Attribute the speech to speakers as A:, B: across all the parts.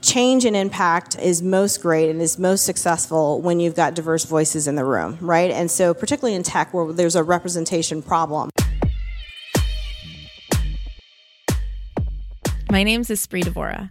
A: change and impact is most great and is most successful when you've got diverse voices in the room, right? And so, particularly in tech where there's a representation problem.
B: My name is Espree Devora,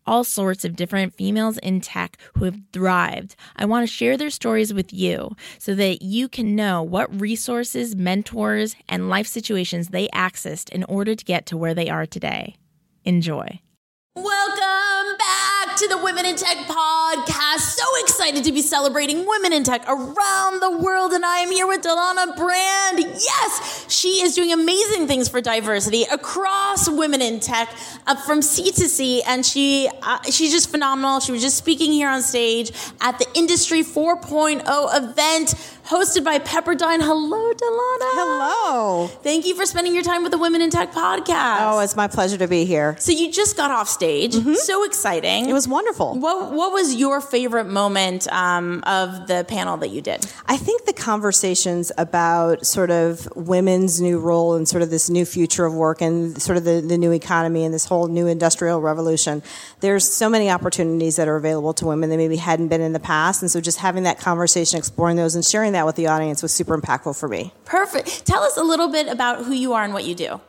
B: all sorts of different females in tech who have thrived. I want to share their stories with you so that you can know what resources, mentors, and life situations they accessed in order to get to where they are today. Enjoy.
C: Welcome back to the Women in Tech podcast. Excited to be celebrating women in tech around the world. And I am here with Dalana Brand. Yes, she is doing amazing things for diversity across women in tech uh, from C to C. And she, uh, she's just phenomenal. She was just speaking here on stage at the Industry 4.0 event hosted by Pepperdine. Hello, Dalana.
A: Hello.
C: Thank you for spending your time with the Women in Tech podcast.
A: Oh, it's my pleasure to be here.
C: So you just got off stage. Mm-hmm. So exciting.
A: It was wonderful.
C: What What was your favorite moment um, of the panel that you did?
A: I think the conversations about sort of women's new role and sort of this new future of work and sort of the, the new economy and this whole new industrial revolution. There's so many opportunities that are available to women that maybe hadn't been in the past, and so just having that conversation, exploring those, and sharing that with the audience was super impactful for me.
C: Perfect. Tell us a little bit about who you are and what you do.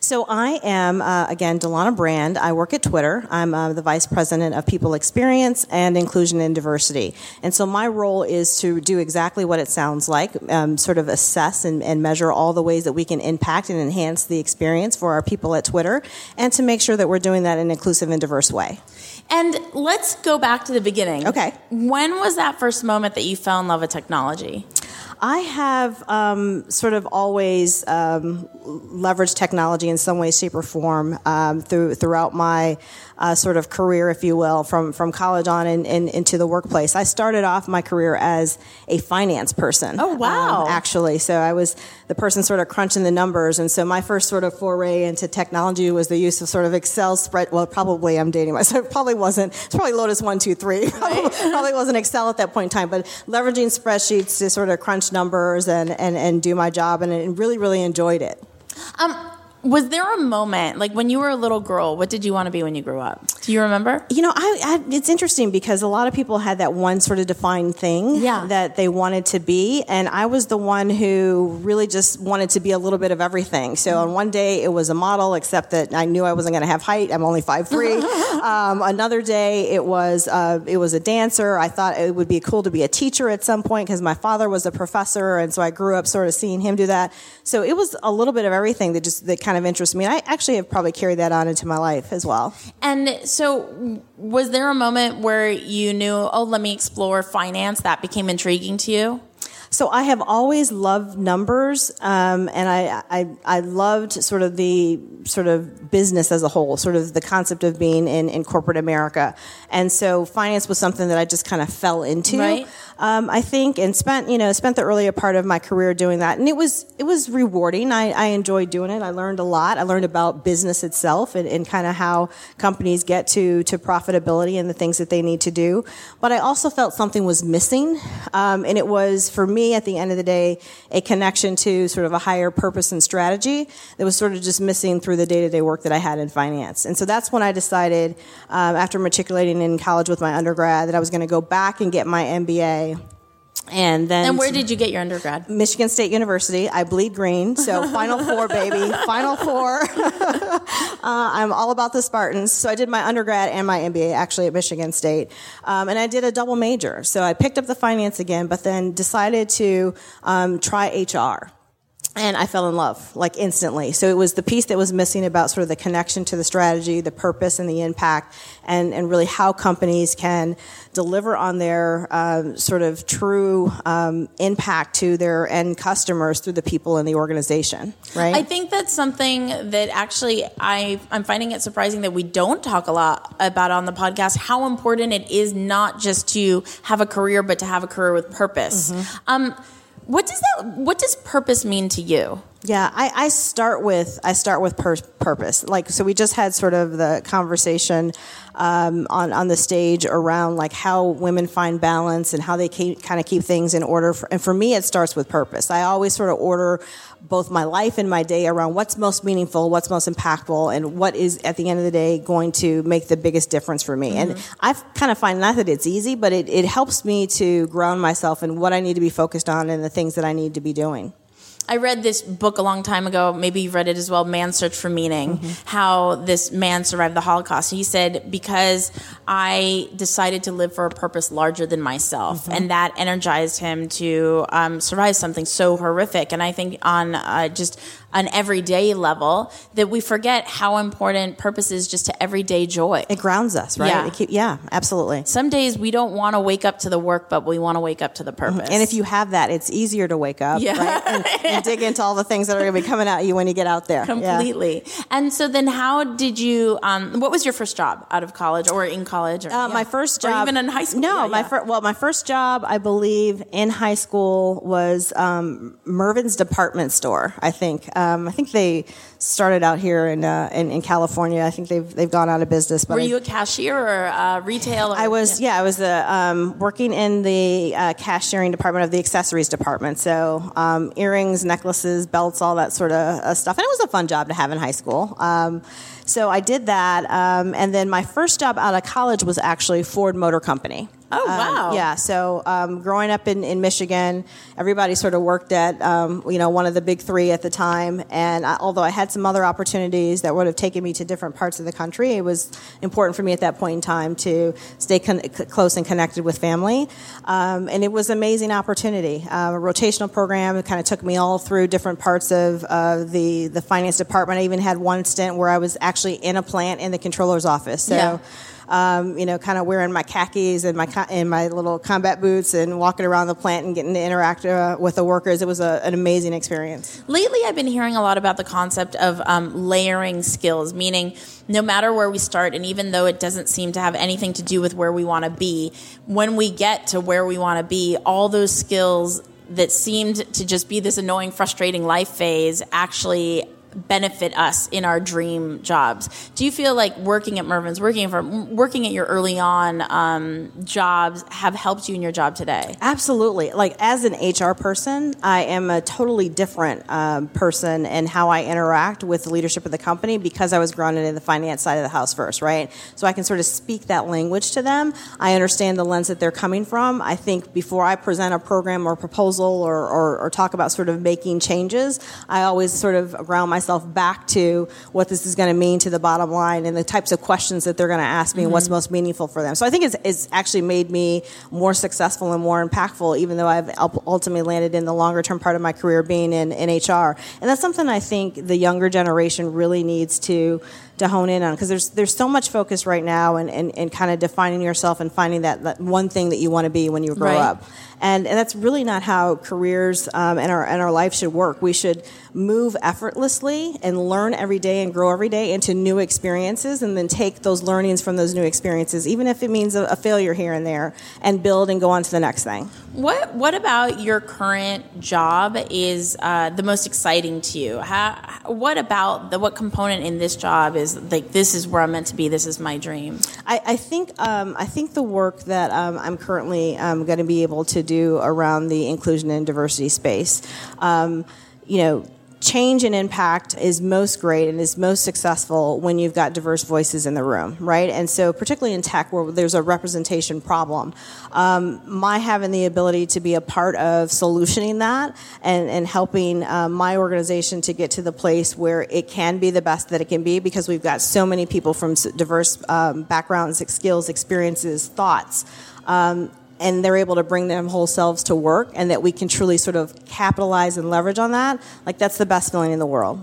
A: So I am uh, again Dalana Brand. I work at Twitter. I'm uh, the vice president of people experience and inclusion and diversity. And so my role is to do exactly what it sounds like, um, sort of assess and, and, measure all the ways that we can impact and enhance the experience for our people at Twitter, and to make sure that we're doing that in an inclusive and diverse way.
C: And let's go back to the beginning.
A: Okay.
C: When was that first moment that you fell in love with technology?
A: I have um, sort of always um, leveraged technology in some way, shape, or form um, through, throughout my uh, sort of career, if you will, from, from college on and, and, into the workplace. I started off my career as a finance person.
C: Oh, wow.
A: Um, actually. So I was the person sort of crunching the numbers. And so my first sort of foray into technology was the use of sort of Excel spread. Well, probably I'm dating myself. It probably wasn't. It's probably Lotus 123. Right. probably wasn't Excel at that point in time, but leveraging spreadsheets to sort of crunch numbers and, and, and do my job and really, really enjoyed it.
C: Um, was there a moment, like when you were a little girl, what did you want to be when you grew up? Do you remember?
A: You know, I, I, it's interesting because a lot of people had that one sort of defined thing
C: yeah.
A: that they wanted to be. And I was the one who really just wanted to be a little bit of everything. So on one day it was a model, except that I knew I wasn't going to have height. I'm only five three. um, another day it was, uh, it was a dancer. I thought it would be cool to be a teacher at some point because my father was a professor. And so I grew up sort of seeing him do that. So it was a little bit of everything that just, that kind kind of interests me. And I actually have probably carried that on into my life as well.
C: And so, was there a moment where you knew, oh, let me explore finance? That became intriguing to you?
A: So I have always loved numbers, um, and I, I, I loved sort of the sort of business as a whole, sort of the concept of being in, in corporate America, and so finance was something that I just kind of fell into.
C: Right.
A: Um, I think, and spent you know spent the earlier part of my career doing that, and it was it was rewarding. I, I enjoyed doing it. I learned a lot. I learned about business itself and, and kind of how companies get to to profitability and the things that they need to do. But I also felt something was missing, um, and it was for me me, at the end of the day, a connection to sort of a higher purpose and strategy that was sort of just missing through the day to day work that I had in finance. And so that's when I decided, um, after matriculating in college with my undergrad, that I was going to go back and get my MBA and then
C: And where did you get your undergrad?
A: Michigan State University. I bleed green, so Final Four, baby. Final Four. uh, I'm all about the Spartans. So I did my undergrad and my MBA actually at Michigan State. Um, and I did a double major. So I picked up the finance again, but then decided to um, try HR. And I fell in love like instantly. So it was the piece that was missing about sort of the connection to the strategy, the purpose, and the impact, and, and really how companies can deliver on their um, sort of true um, impact to their end customers through the people in the organization. Right.
C: I think that's something that actually I I'm finding it surprising that we don't talk a lot about on the podcast. How important it is not just to have a career, but to have a career with purpose. Mm-hmm. Um, what does that? What does purpose mean to you?
A: Yeah, I, I start with I start with pur- purpose. Like, so we just had sort of the conversation um, on on the stage around like how women find balance and how they kind of keep things in order. For, and for me, it starts with purpose. I always sort of order both my life and my day around what's most meaningful, what's most impactful, and what is at the end of the day going to make the biggest difference for me. Mm-hmm. And I kind of find not that it's easy, but it, it helps me to ground myself in what I need to be focused on and the things that I need to be doing.
C: I read this book a long time ago. Maybe you've read it as well. Man's Search for Meaning. Mm-hmm. How this man survived the Holocaust. He said because I decided to live for a purpose larger than myself, mm-hmm. and that energized him to um, survive something so horrific. And I think on uh, just an everyday level that we forget how important purpose is just to everyday joy.
A: It grounds us, right?
C: Yeah,
A: keep, yeah absolutely.
C: Some days we don't want to wake up to the work, but we want to wake up to the purpose.
A: And if you have that, it's easier to wake up,
C: yeah.
A: right? And, and dig into all the things that are going to be coming at you when you get out there.
C: Completely. Yeah. And so then, how did you? Um, what was your first job out of college or in college? Or,
A: uh, yeah. My first job,
C: or even in high school.
A: No, my first, well, my first job, I believe, in high school was um, Mervyn's department store. I think. Um, I think they started out here in, uh, in, in California. I think they've they've gone out of business.
C: But Were you a cashier or uh, retail? Or,
A: I was. Yeah, yeah I was the, um, working in the uh, cashiering department of the accessories department. So um, earrings, necklaces, belts, all that sort of uh, stuff. And it was a fun job to have in high school. Um, so I did that, um, and then my first job out of college was actually Ford Motor Company.
C: Oh um, wow!
A: Um, yeah. So um, growing up in, in Michigan, everybody sort of worked at um, you know one of the big three at the time. And I, although I had some other opportunities that would have taken me to different parts of the country, it was important for me at that point in time to stay con- close and connected with family. Um, and it was an amazing opportunity. Uh, a rotational program. Kind of took me all through different parts of uh, the the finance department. I even had one stint where I was actually in a plant in the controller's office. So. Yeah um, you know, kind of wearing my khakis and my and my little combat boots and walking around the plant and getting to interact uh, with the workers. It was a, an amazing experience.
C: Lately, I've been hearing a lot about the concept of um, layering skills, meaning no matter where we start, and even though it doesn't seem to have anything to do with where we want to be, when we get to where we want to be, all those skills that seemed to just be this annoying, frustrating life phase actually benefit us in our dream jobs. Do you feel like working at Mervyn's, working for working at your early on um, jobs, have helped you in your job today?
A: Absolutely. Like as an HR person, I am a totally different um, person in how I interact with the leadership of the company because I was grounded in the finance side of the house first, right? So I can sort of speak that language to them. I understand the lens that they're coming from. I think before I present a program or proposal or, or, or talk about sort of making changes, I always sort of ground myself myself back to what this is going to mean to the bottom line and the types of questions that they're going to ask me mm-hmm. and what's mm-hmm. most meaningful for them. So I think it's, it's actually made me more successful and more impactful, even though I've ultimately landed in the longer term part of my career being in, in HR. And that's something I think the younger generation really needs to to hone in on because there's there's so much focus right now and, and, and kind of defining yourself and finding that, that one thing that you want to be when you grow
C: right.
A: up. And, and that's really not how careers um, and, our, and our life should work. We should move effortlessly and learn every day and grow every day into new experiences and then take those learnings from those new experiences, even if it means a, a failure here and there, and build and go on to the next thing.
C: What, what about your current job is uh, the most exciting to you? How, what about the, what component in this job is like, this is where I'm meant to be, this is my dream?
A: I, I think, um, I think the work that um, I'm currently um, going to be able to do around the inclusion and diversity space. Um, you know, change and impact is most great and is most successful when you've got diverse voices in the room, right? And so, particularly in tech where there's a representation problem, um, my having the ability to be a part of solutioning that and, and helping um, my organization to get to the place where it can be the best that it can be because we've got so many people from diverse um, backgrounds, skills, experiences, thoughts. Um, and they're able to bring their whole selves to work and that we can truly sort of capitalize and leverage on that like that's the best feeling in the world.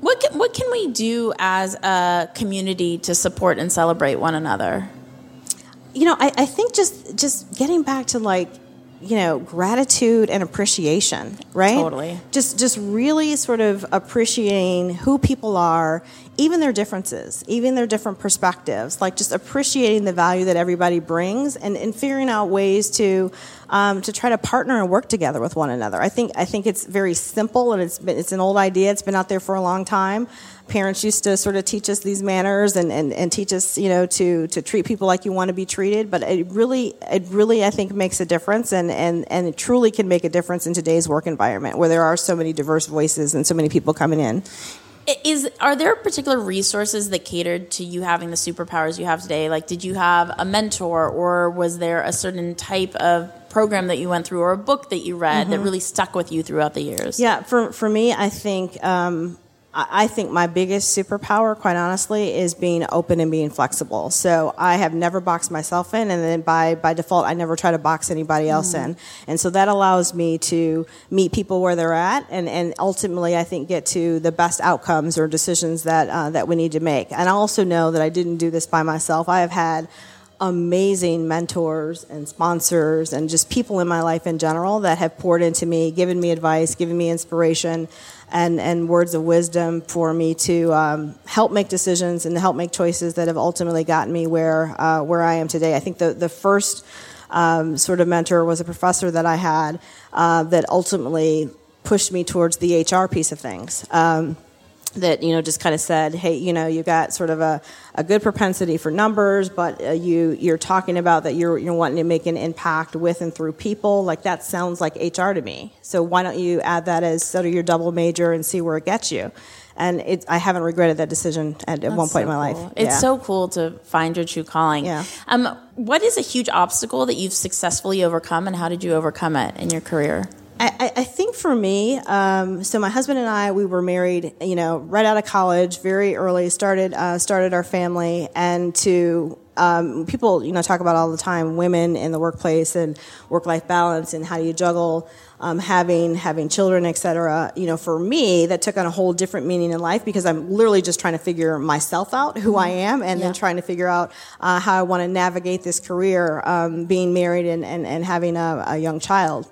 C: What can, what can we do as a community to support and celebrate one another?
A: You know I, I think just just getting back to like you know gratitude and appreciation right?
C: Totally.
A: just just really sort of appreciating who people are even their differences even their different perspectives like just appreciating the value that everybody brings and, and figuring out ways to um, to try to partner and work together with one another. I think i think it's very simple and it's been, it's an old idea. It's been out there for a long time parents used to sort of teach us these manners and, and, and teach us, you know, to, to treat people like you want to be treated. But it really, it really, I think, makes a difference and, and, and it truly can make a difference in today's work environment where there are so many diverse voices and so many people coming in.
C: is are there particular resources that catered to you having the superpowers you have today like did you have a mentor or was there a certain type of program that you went through or a book that you read
A: Mm-hmm.
C: that really stuck with you throughout the years
A: Yeah, for for me, I think um, I I think my biggest superpower, quite honestly, is being open and being flexible. So I have never boxed myself in, and then by by default, I never try to box anybody else in. And so that allows me to meet people where they're at, and and ultimately, I think get to the best outcomes or decisions that uh, that we need to make. And I also know that I didn't do this by myself. I have had amazing mentors and sponsors and just people in my life in general that have poured into me, given me advice, given me inspiration, and, and words of wisdom for me to um, help make decisions and to help make choices that have ultimately gotten me where uh, where I am today. I think the the first um, sort of mentor was a professor that I had uh, that ultimately pushed me towards the HR piece of things. Um, that you know just kind of said, hey, you know, you got sort of a, a good propensity for numbers, but uh, you you're talking about that you're you're wanting to make an impact with and through people. Like that sounds like HR to me. So why don't you add that as sort of your double major and see where it gets you? And it, I haven't regretted that decision at, at one point in my
C: cool.
A: life.
C: It's
A: Yeah.
C: so cool to find your true calling.
A: Yeah.
C: Um, what is a huge obstacle that you've successfully overcome, and how did you overcome it in your career?
A: I, I- think for me, um, so my husband and I, we were married, you know, right out of college, very early. Started uh, started our family, and to um, people, you know, talk about all the time women in the workplace and work life balance, and how do you juggle um, having having children, et cetera. You know, for me, that took on a whole different meaning in life because I'm literally just trying to figure myself out, who I am, and then trying to figure out uh, how I want to navigate this career, um, being married and, and, and having a, a young child.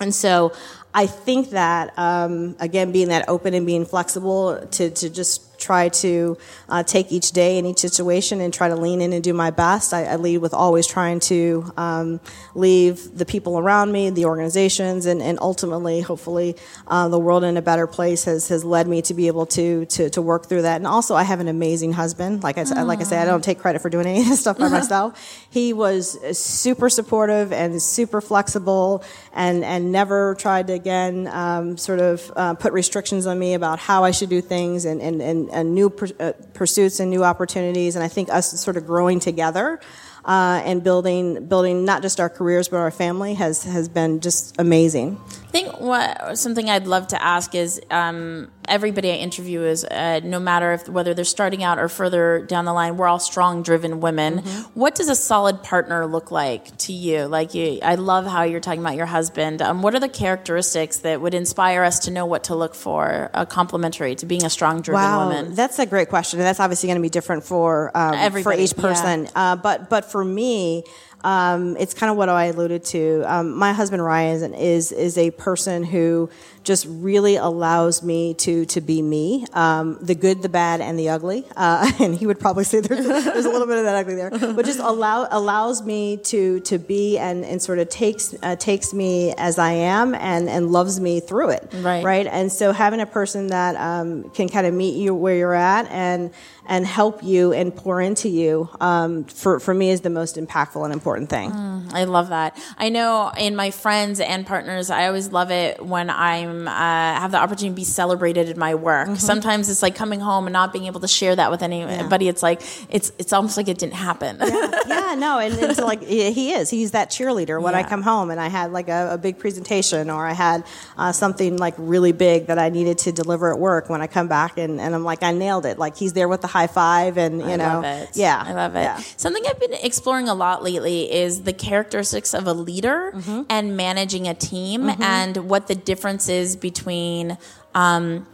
A: And so I think that, um, again, being that open and being flexible to, to just try to uh, take each day and each situation and try to lean in and do my best. I, I lead with always trying to um, leave the people around me, the organizations, and, and ultimately, hopefully, uh, the world in a better place has, has led me to be able to, to, to work through that. And also, I have an amazing husband. Like I, said- like I say, I don't take credit for doing any of this stuff by myself. He was super supportive and super flexible and, and never tried to, again, um, sort of uh, put restrictions on me about how I should do things and, and, and, and new uh, pursuits and new opportunities. And I think us sort of growing together uh, and building, building not just our careers but our family has, has been just amazing.
C: I think what something I'd love to ask is um, everybody I interview is uh, no matter if whether they're starting out or further down the line, we're all strong, driven women. What does a solid partner look like to you? Like you, I love how you're talking about your husband. Um, what are the characteristics that would inspire us to know what to look for, uh, complementary to being a strong, driven woman?
A: That's a great question, and that's obviously going to be different for um, for each person. Uh, but but for me, um, it's kind of what I alluded to. Um, my husband Ryan is is a person who just really allows me to to be me, um, the good, the bad, and the ugly. Uh, and he would probably say there's, there's a little bit of that ugly there, but just allow allows me to to be and, and sort of takes uh, takes me as I am and and loves me through it.
C: Right.
A: Right. And so having a person that um, can kind of meet you where you're at and and help you and pour into you um, for for me is the most impactful and important thing.
C: I love that. I know in my friends and partners, I always love it when I'm uh, have the opportunity to be celebrated in my work.
A: Mm-hmm.
C: Sometimes it's like coming home and not being able to share that with anybody. It's like it's it's almost like it didn't happen.
A: yeah, no, and it's like he is. He's that cheerleader. When I come home and I had like a, a big presentation or I had uh, something like really big that I needed to deliver at work. When I come back and, and I'm like, I nailed it. Like he's there with the high five and you
C: I
A: know, yeah,
C: I love it.
A: yeah.
C: Something I've been exploring a lot lately is the characteristics of a leader
A: Mm-hmm.
C: and managing a team and what the difference is between um,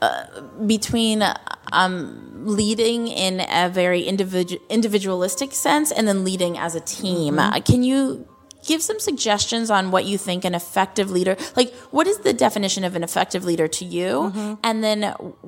C: uh, between um, leading in a very individu- individualistic sense and then leading as a team.
A: Mm-hmm.
C: Uh, can you give some suggestions on what you think an effective leader like what is the definition of an effective leader to you
A: Mm-hmm.
C: and then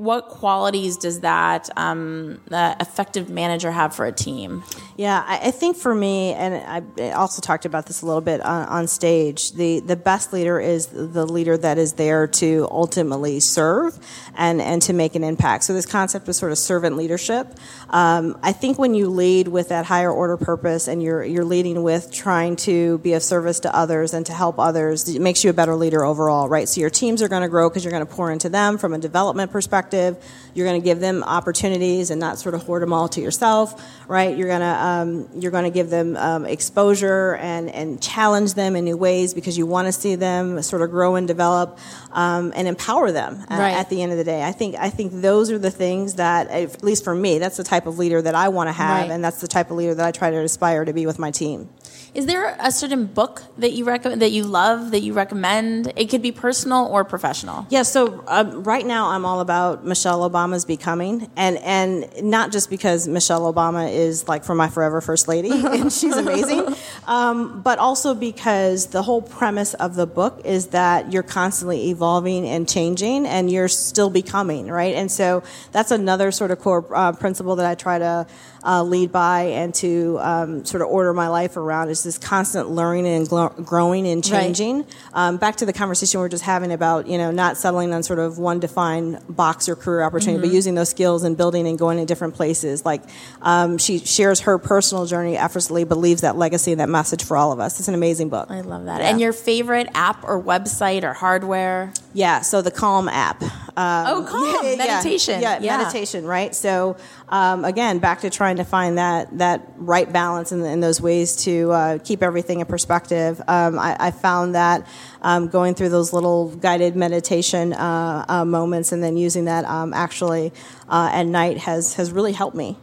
C: what qualities does that um, uh, effective manager have for a team
A: Yeah, I, I think for me, and I also talked about this a little bit on, on stage. The the best leader is the leader that is there to ultimately serve and and to make an impact. So this concept of sort of servant leadership. Um, I think when you lead with that higher order purpose and you're you're leading with trying to be of service to others and to help others, it makes you a better leader overall, right? So your teams are going to grow because you're going to pour into them from a development perspective. You're going to give them opportunities and not sort of hoard them all to yourself, right? You're going to um, you're going to give them um, exposure and and challenge them in new ways because you want to see them sort of grow and develop um, and empower them at, at the end of the day. I think I think those are the things that, at least for me, that's the type of leader that I want to have,
C: Right.
A: and that's the type of leader that I try to aspire to be with my team.
C: Is there a certain book that you recommend that you love that you recommend? It could be personal or professional.
A: Yeah, so um, right now I'm all about Michelle Obama's becoming, and and not just because Michelle Obama is like for my forever first lady, and she's amazing, um, but also because the whole premise of the book is that you're constantly evolving and changing, and you're still becoming, right? And so that's another sort of core uh, principle that I try to uh, lead by and to um, sort of order my life around is this constant learning and glo- growing and
C: Right.
A: changing. Um, back to the conversation we were just having about you know not settling on sort of one defined box or career opportunity,
C: Mm-hmm.
A: but using those skills and building and going to different places. Like um, she shares her personal journey effortlessly, but leaves that legacy and that message for all of us. It's an amazing book.
C: i love that
A: Yeah.
C: and your favorite app or website or hardware
A: Yeah, so the Calm app. Um,
C: Oh, Calm,
A: yeah,
C: meditation.
A: Yeah,
C: Yeah.
A: meditation, right? So um, again, back to trying to find that that right balance and, and those ways to uh, keep everything in perspective. Um, I, I found that um, going through those little guided meditation uh, uh, moments and then using that um, actually uh, at night has has really helped me.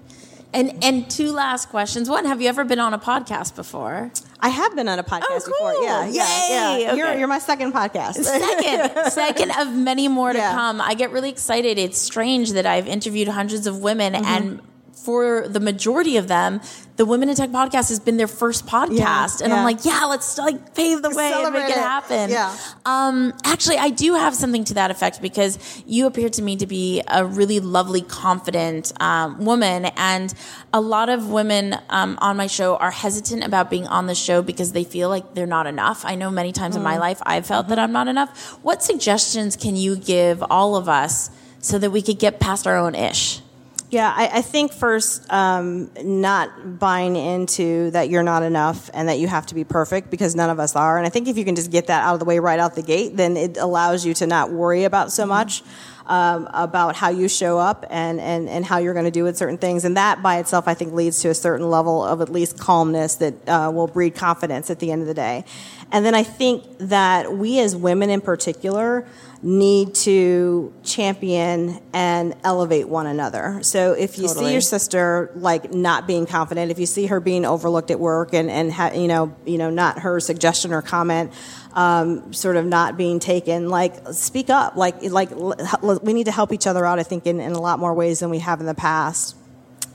C: And and two last questions one have you ever been on a podcast before
A: I have been on a podcast
C: Oh,
A: before.
C: cool.
A: Yeah, yeah,
C: Yay.
A: yeah. You're, you're my second podcast.
C: second second of many more to
A: Yeah.
C: come i get really excited it's strange that i've interviewed hundreds of women
A: Mm-hmm.
C: and for the majority of them the women in tech podcast has been their first podcast. And i'm like yeah let's like pave the way and make it
A: it.
C: happen.
A: Yeah.
C: um, actually i do have something to that effect because you appear to me to be a really lovely confident um, woman. And a lot of women um, on my show are hesitant about being on the show because they feel like they're not enough. I know many times in
A: Mm.
C: my life i've felt that i'm not enough. What suggestions can you give all of us so that we could get past our own ish
A: Yeah, I, I think first, um, not buying into that you're not enough and that you have to be perfect because none of us are. And I think if you can just get that out of the way right out the gate, then it allows you to not worry about so much. Um, about how you show up and, and, and how you're going to do with certain things. And that by itself, I think, leads to a certain level of at least calmness that uh, will breed confidence at the end of the day. And then I think that we as women in particular need to champion and elevate one another. So if you
C: Totally.
A: see your sister like not being confident, if you see her being overlooked at work and and ha- you know you know not her suggestion or comment um, sort of not being taken, like speak up. Like like l- l- we need to help each other out. I think in, in a lot more ways than we have in the past.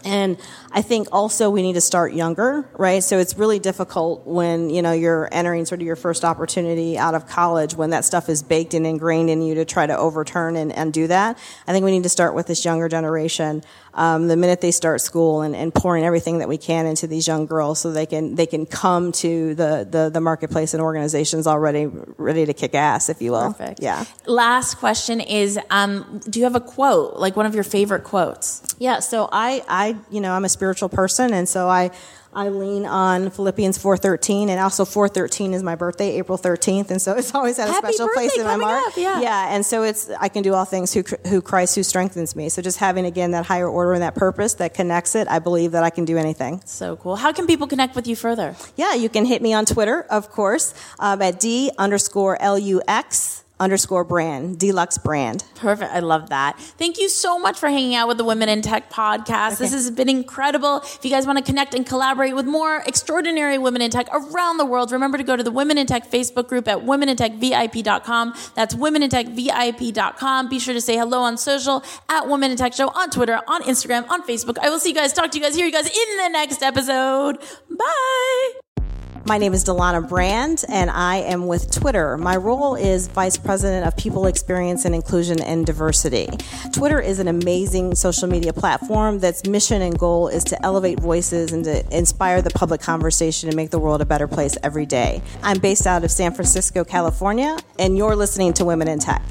A: And I think also we need to start younger, right? So it's really difficult when, you know, you're entering sort of your first opportunity out of college when that stuff is baked and ingrained in you to try to overturn and, and do that. I think we need to start with this younger generation. Um, the minute they start school and, and pouring everything that we can into these young girls so they can, they can come to the, the, the marketplace and organizations already ready to kick ass, if you will.
C: Perfect.
A: Yeah.
C: Last question is um, Do you have a quote, like one of your favorite quotes?
A: Yeah, so I, I, you know, I'm a spiritual person, and so I, I lean on Philippians 4:13, and also 4:13 is my birthday, April 13th, and so it's always had a
C: Happy
A: special place in my heart.
C: up, yeah.
A: yeah, and so it's I can do all things who, who Christ who strengthens me. So just having again that higher order and that purpose that connects it, I believe that I can do anything.
C: So cool. How can people connect with you further?
A: Yeah, you can hit me on Twitter, of course, um, at d underscore l u x underscore brand, deluxe brand.
C: Perfect. I love that. Thank you so much for hanging out with the Women in Tech podcast. Okay. This has been incredible. If you guys want to connect and collaborate with more extraordinary women in tech around the world, remember to go to the Women in Tech Facebook group at womenintechvip.com. That's womenintechvip.com. Be sure to say hello on social at Women in Tech Show on Twitter, on Instagram, on Facebook. I will see you guys, talk to you guys, hear you guys in the next episode. Bye.
A: My name is Dalana Brand, and I am with Twitter. My role is Vice President of People Experience and Inclusion and Diversity. Twitter is an amazing social media platform that's mission and goal is to elevate voices and to inspire the public conversation and make the world a better place every day. I'm based out of San Francisco, California, and you're listening to Women in Tech.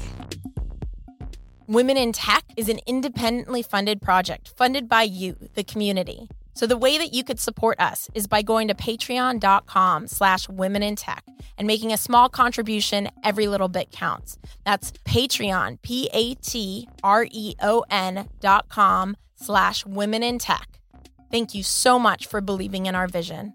B: Women in Tech is an independently funded project funded by you, the community. So the way that you could support us is by going to patreon.com slash women in tech and making a small contribution. Every little bit counts. That's Patreon, P-A-T-R-E-O-N dot com slash women in tech. Thank you so much for believing in our vision.